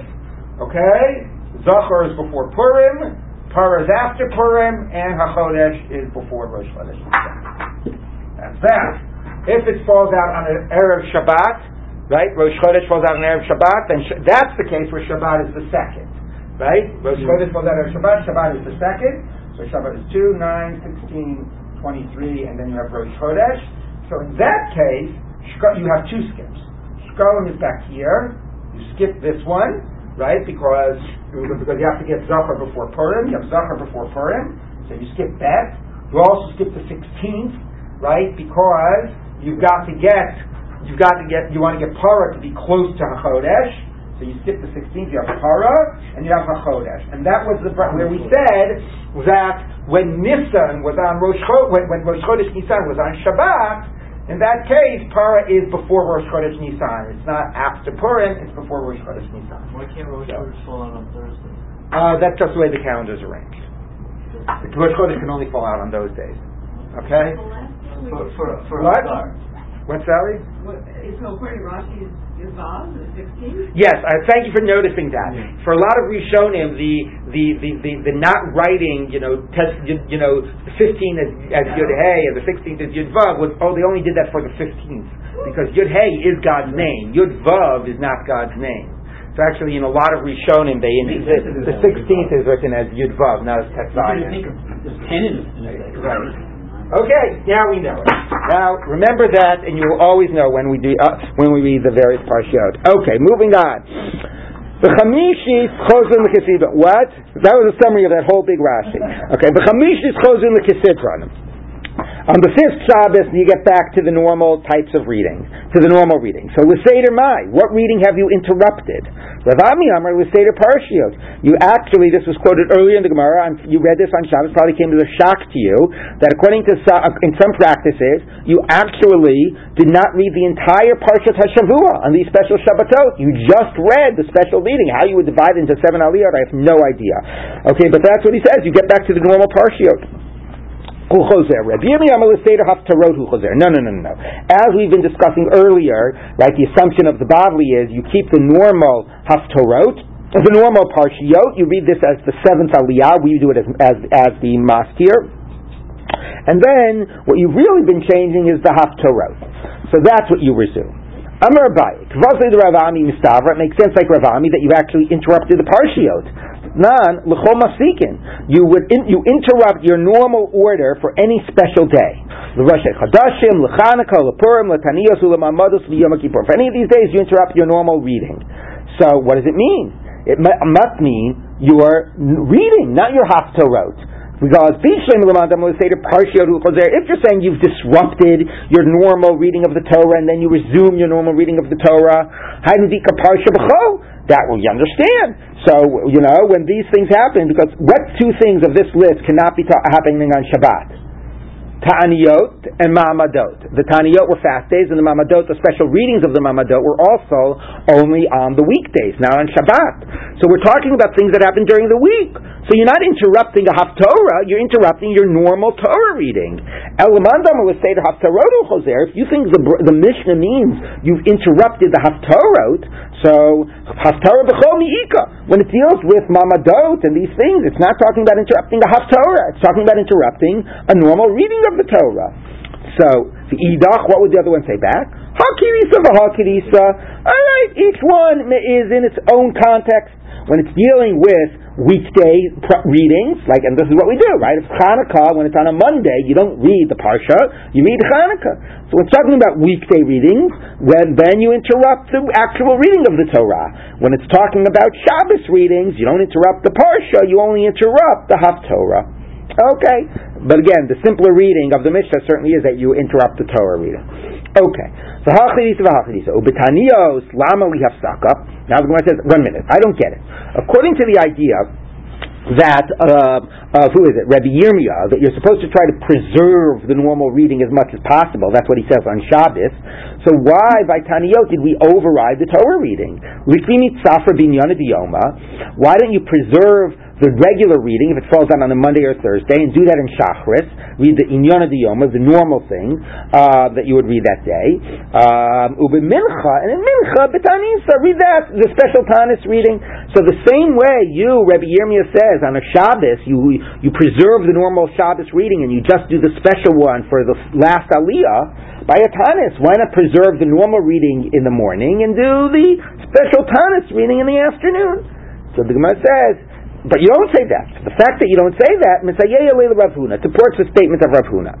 Speaker 1: okay? Zachor is before Purim. Para is after Purim, and HaChodesh is before Rosh Chodesh. That's that. If it falls out on an Erev Shabbat, right? Rosh Chodesh falls out on Erev Shabbat, then sh- that's the case where Shabbat is the second, right? Rosh mm-hmm. Chodesh falls out on Shabbat, Shabbat is the second. So Shabbat is 2, 9, 16, 23, and then you have Rosh Chodesh. So in that case, you have two skips. Shkalim is back here. You skip this one, right? Because because you have to get Zachor before Purim, you have Zachor before Purim, so you skip that. You also skip the 16th, right? Because you've got to get you've got to get you want to get Para to be close to Hachodesh. So you skip the 16th, you have Para, and you have Hachodesh. And that was the where we said that when Nisan was on Rosh Chodesh, when, when Rosh Chodesh was on Shabbat, in that case, Para is before Rosh Chodesh Nisan. It's not after Purim, it's before Rosh Chodesh Nisan.
Speaker 3: Why can't Rosh
Speaker 1: So-
Speaker 3: Chodesh fall out on Thursday?
Speaker 1: Uh, that's just the way the calendar is arranged. The Rosh Chodesh can only fall out on those days. Okay?
Speaker 3: For, for, for
Speaker 1: What?
Speaker 3: a start.
Speaker 1: What's Sally?
Speaker 5: What, is no according to Rashi is, is the sixteenth?
Speaker 1: Yes, uh, thank you for noticing that.
Speaker 3: Yeah.
Speaker 1: For a lot of Rishonim, the the, the, the, the not writing, you know, test, you, you know, the 15th as, as Yud Hey and the 16th as Yud Vav was, oh, they only did that for the 15th. Because Yud Hey is God's name. Yud Vav is not God's name. So actually, in a lot of Rishonim, they the, the 16th is written as Yud Vav, not as
Speaker 4: You
Speaker 1: Tetzayin.
Speaker 4: think of there's ten in in.
Speaker 1: Right. Okay, now we know it. Now remember that, and you will always know when we do uh, when we read the various parshiot. Okay, moving on. The Chamishis chozin. What? That was a summary of that whole big Rashi. Okay, the Chamishis chozin l'kesidron. On the fifth Shabbos, you get back to the normal types of reading, to the normal reading. So Liseder Mai, what reading have you interrupted? Rav Ami Amar Liseder Parshiot. You actually, this was quoted earlier in the Gemara, and you read this on Shabbos, probably came as a shock to you, that according to some, uh, in some practices, you actually did not read the entire Parshat HaShavua on these special Shabbatot. You just read the special reading. How you would divide into seven aliyot, I have no idea. Okay, but that's what he says. You get back to the normal Parshiot. Hu. Rabbi Haftarot Hu. No, no, no, no. As we've been discussing earlier, right, the assumption of the Bavli is you keep the normal Haftarot, the normal Parshiot, you read this as the seventh Aliyah, we do it as, as, as the Maftir. And then, what you've really been changing is the Haftarot. So that's what you resume. Amar Abaye, Kvazli the Rav Ami Mistavra, it makes sense like Rav Ami that you actually interrupted the Parshiot. Nan l'chol masikin. You would in, you interrupt your normal order for any special day. L'Rosh Chadashim, l'Chanukah, l'Purim, l'Taniyos, l'Mamados, l'Yom Kippur. For any of these days, you interrupt your normal reading. So what does it mean? It must mean your reading, not your haftorot. Because if you're saying you've disrupted your normal reading of the Torah and then you resume your normal reading of the Torah, that you understand. So, you know, when these things happen, because what two things of this list cannot be ta- happening on Shabbat? Ta'aniyot and Mamadot. The Ta'aniyot were fast days, and the Mamadot, the special readings of the Mamadot, were also only on the weekdays, not on Shabbat. So we're talking about things that happen during the week. So you're not interrupting a Haftorah, you're interrupting your normal Torah reading. Elamandam will say to Haftarot Choser, if you think the, the Mishnah means you've interrupted the Haftorot, so Haftarah B'chol Mi'ika. When it deals with Mamadot and these things, it's not talking about interrupting the Haftorah, it's talking about interrupting a normal reading of the Torah. So, the Idach, what would the other one say back? Hakirisa v'Hakirisa. Alright, each one is in its own context. When it's dealing with weekday readings, like, and this is what we do, right? If Hanukkah, when it's on a Monday, you don't read the Parsha, you read Hanukkah. So it's talking about weekday readings, when then you interrupt the actual reading of the Torah. When it's talking about Shabbos readings, you don't interrupt the Parsha, you only interrupt the Haftorah. Okay. But again, the simpler reading of the Mishnah certainly is that you interrupt the Torah reading. Okay. So hachidisa v'hachidisa. Ubetanios lama lihafsaka. Now the Gemara says, one minute, I don't get it. According to the idea that uh, uh, who is it, Rabbi Yirmiyah, that you're supposed to try to preserve the normal reading as much as possible. That's what he says on Shabbos. So why by Taniyot did we override the Torah reading? Why don't you preserve the regular reading if it falls out on a Monday or Thursday, and do that in Shachris. Read the Inyana Diyoma, the normal thing uh, that you would read that day. Um, Ube Mincha, and in Mincha, Betanisa, read that, the special Tanis reading. So the same way you, Rabbi Yirmiyah says, on a Shabbos, you, you preserve the normal Shabbos reading and you just do the special one for the last Aliyah, by a Tanis, why not preserve the normal reading in the morning and do the special Tanis reading in the afternoon? So the Gemara says, but you don't say that. The fact that you don't say that, Misayeya Leila Rav Huna, supports the statement of Rav Huna.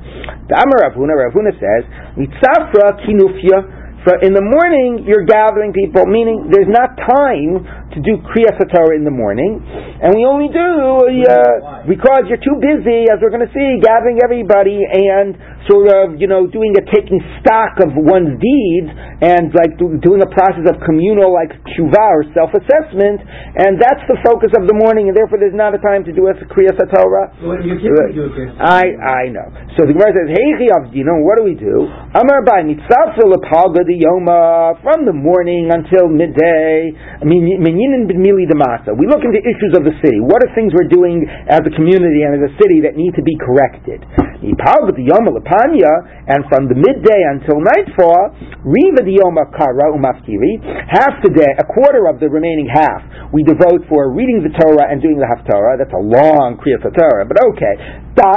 Speaker 1: The Amar Rav Huna, Rav Huna says, Mitzafra kinufya, in the morning you're gathering people, meaning there's not time to do Kriyas Torah in the morning, and we only do uh, because you're too busy, as we're going to see, gathering everybody and sort of, you know, doing a taking stock of one's deeds and like do, doing a process of communal like tshuva or self-assessment, and that's the focus of the morning, and therefore there's not a time to do a Kriya Torah.
Speaker 4: Well, you can't do it.
Speaker 1: I I know. So the Gemara says, Hey you know, what do we do? Amar by yoma from the morning until midday. I mean, minyin b'mili demasa. We look into issues of the city. What are things we're doing as a community and as a city that need to be corrected? and from the midday until nightfall, Riva Diyoma Kara Umafkiri, half the day, a quarter of the remaining half, we devote for reading the Torah and doing the Haftarah. That's a long Kriyat Torah, but okay.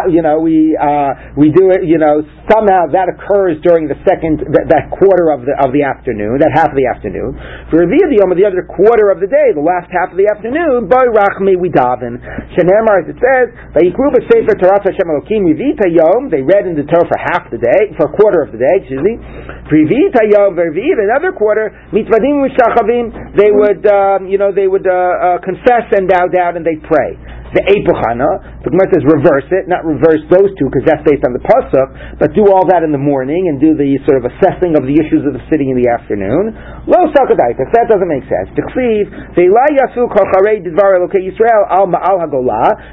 Speaker 1: You know, we uh, we do it. You know, somehow that occurs during the second that, that quarter of the of the afternoon, that half of the afternoon. For Diyom, the other quarter of the day, the last half of the afternoon, Boy Rachmi we daven. Shenemar, as it says, Vayikru Sefer Torah Hashem Elokim Rivita Yom. They read in the Torah for half the day, for a quarter of the day, excuse me. Privita Yom Verviv, another quarter, Mitvadim Mishachavim, they would, um, you know, they would uh, uh, confess and bow down and they pray the Epuchana. The Gemara says reverse it, not reverse those two because that's based on the pasuk, but do all that in the morning and do the sort of assessing of the issues of the city in the afternoon. Lo sakadaitas. That doesn't make sense. Tichsiv ve'la yasu kol charei dvar elokei Yisrael al ma'al.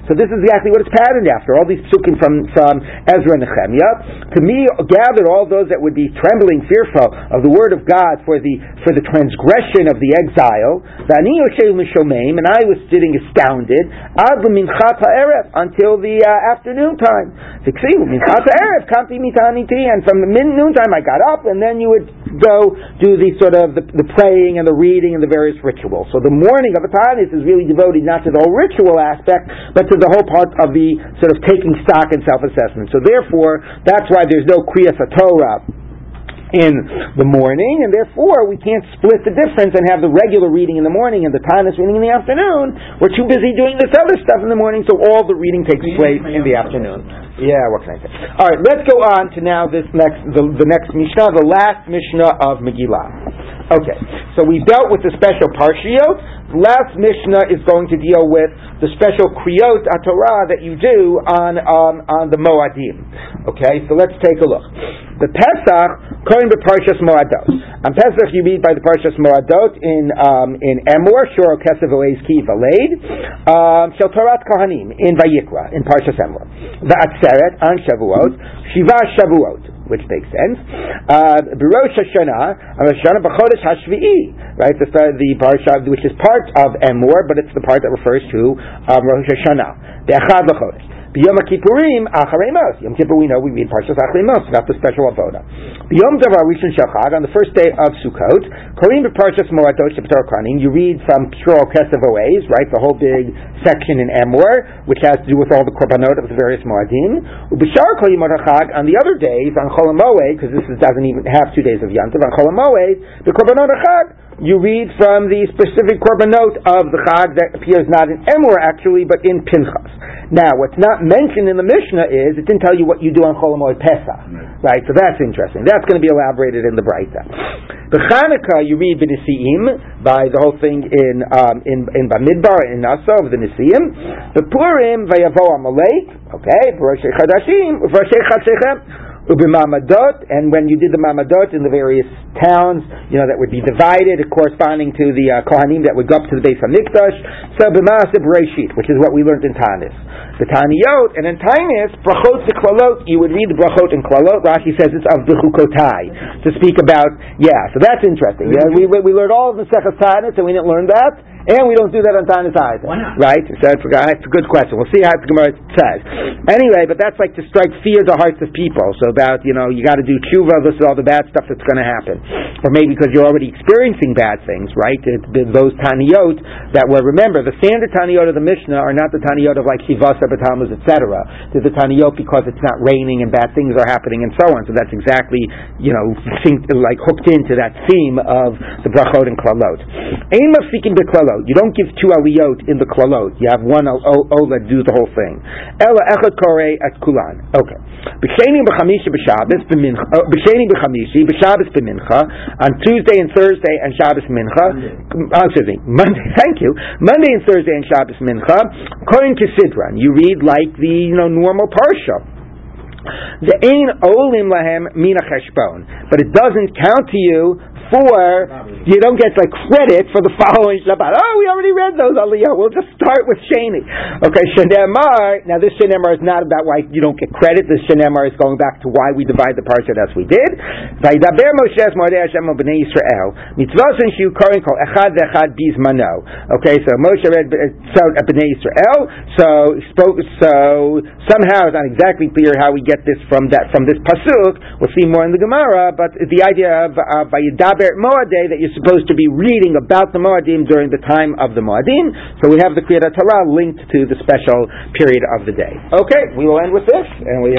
Speaker 1: So this is exactly what it's patterned after. All these psukim from from Ezra and Nehemiah. To me, gathered all those that would be trembling, fearful of the word of God for the for the transgression of the exile. And I was sitting astounded. Ad minchat ha'erev until the uh, afternoon time. minchat ha'erev kanti mitaniti, and from the noon time I got up, and then you would go do the sort of the, the praying and the reading and the various rituals. So the morning of a Tanis is really devoted not to the whole ritual aspect, but to the whole part of the sort of taking stock and self-assessment. So therefore, that's why there's no Kriyas Torah in the morning, and therefore we can't split the difference and have the regular reading in the morning and the Tanis reading in the afternoon. We're too busy doing this other stuff in the morning, so all the reading takes place in the afternoon. Yeah, what can I say? All right, let's go on to now this next the, the next Mishnah, the last Mishnah of Megillah. Okay, so we dealt with the special parshiot. Last Mishnah is going to deal with the special kriyot Torah that you do on um, on the Moadim. Okay, so let's take a look. The Pesach, according to Parshas Moadot. On Pesach, you read by the Parshas Moadot in um, in Emor, Shor Kesev Ki Valed, um, Shel Torah Kohanim in Vayikra in Parshas Emor. Va'atzeret on Shavuot, Shiva Shavuot which makes sense. Uh, Rosh Hashanah, Rosh Hashanah B'chodesh Hashvi'i, right? The, the parsha which is part of Emor, but it's the part that refers to um, Rosh Hashanah. Be'achad B'chodesh. B'Yom Kippurim, Acharei Mos. Yom Kippur, we know we read Parshas Acharei Mos about the special avoda. B'Yom Davar Rishon Shachag, on the first day of Sukkot, Korim B'Parshas Moatot Sheptor you read from Shor Oays, right, the whole big section in Emor, which has to do with all the korbanot of the various Moadim. B'Shar Kolim Chag, on the other days, on Chol because this is, doesn't even have two days of Yantav, on Chol the korbanot Chag, you read from the specific korbanot of the Chag that appears not in Emor actually, but in Pinchas. Now, what's not mentioned in the Mishnah is it didn't tell you what you do on Chol Pesach, right? So that's interesting. That's going to be elaborated in the Breita. The Chanukah you read B'Nisiim by the whole thing in um, in in Bamidbar in Nasa of the Nisiim. The Purim Vayavo Amalek. Okay, Rosh Chadashim, Rosh Chatzechem. Ubimamadot, and when you did the mamadot in the various towns, you know, that would be divided corresponding to the uh, Kohanim that would go up to the base of Mikdash, so B'maaseh Bereshit, which is what we learned in Tanis. The Taniyot, and in Tanis, Brachot the Klalot, you would read the Brachot in Klalot, Rashi says it's of the Chukotai, to speak about, yeah, so that's interesting. Yeah, we, we learned all of the Sechas Tanis, and we didn't learn that. And we don't do that on Tanis either.
Speaker 4: Why not?
Speaker 1: Right? So that's, a good question. We'll see how the Gemara says. Anyway, but that's like to strike fear to the hearts of people. So about, you know, you got to do tshuva, this is all the bad stuff that's going to happen. Or maybe because you're already experiencing bad things, right? It, those Taniyot that were, remember, the standard Taniyot of the Mishnah are not the Taniyot of like Shivasa, Batamuz, etc. They're the Taniyot because it's not raining and bad things are happening and so on. So that's exactly, you know, think, like hooked into that theme of the Brachot and Klalot. Aim of seeking the Klalot klalot. You don't give two aliyot in the klalot. You have one ola do the whole thing. Ela echad kore at kulan. Okay. B'chamishi b'Shabbos b'mincha. uh, b'chamishi b'Shabbos b'mincha on Tuesday and Thursday and Shabbos mincha. Uh, excuse me, Monday. *laughs* Thank you. Monday and Thursday and Shabbos mincha. According to Sidran, you read like the you know normal parsha. The ain olim lahem mina cheshbon, but it doesn't count to you for you don't get like credit for the *laughs* following Shabbat. Oh, we already read those aliyah. We'll just start with Shani. Okay, Shenemar. Now this Shenemar is not about why you don't get credit. This Shenemar is going back to why we divide the parsha as we did. Bnei Yisrael. Okay, so Moshe read so uh, bnei Yisrael. So spoke. So somehow it's not exactly clear how we get this from that from this pasuk. We'll see more in the Gemara, but the idea of uh, Moadeh that you're supposed to be reading about the Moadim during the time of the Moadim. So we have the Kriyat Torah linked to the special period of the day. Okay, we will end with this, and we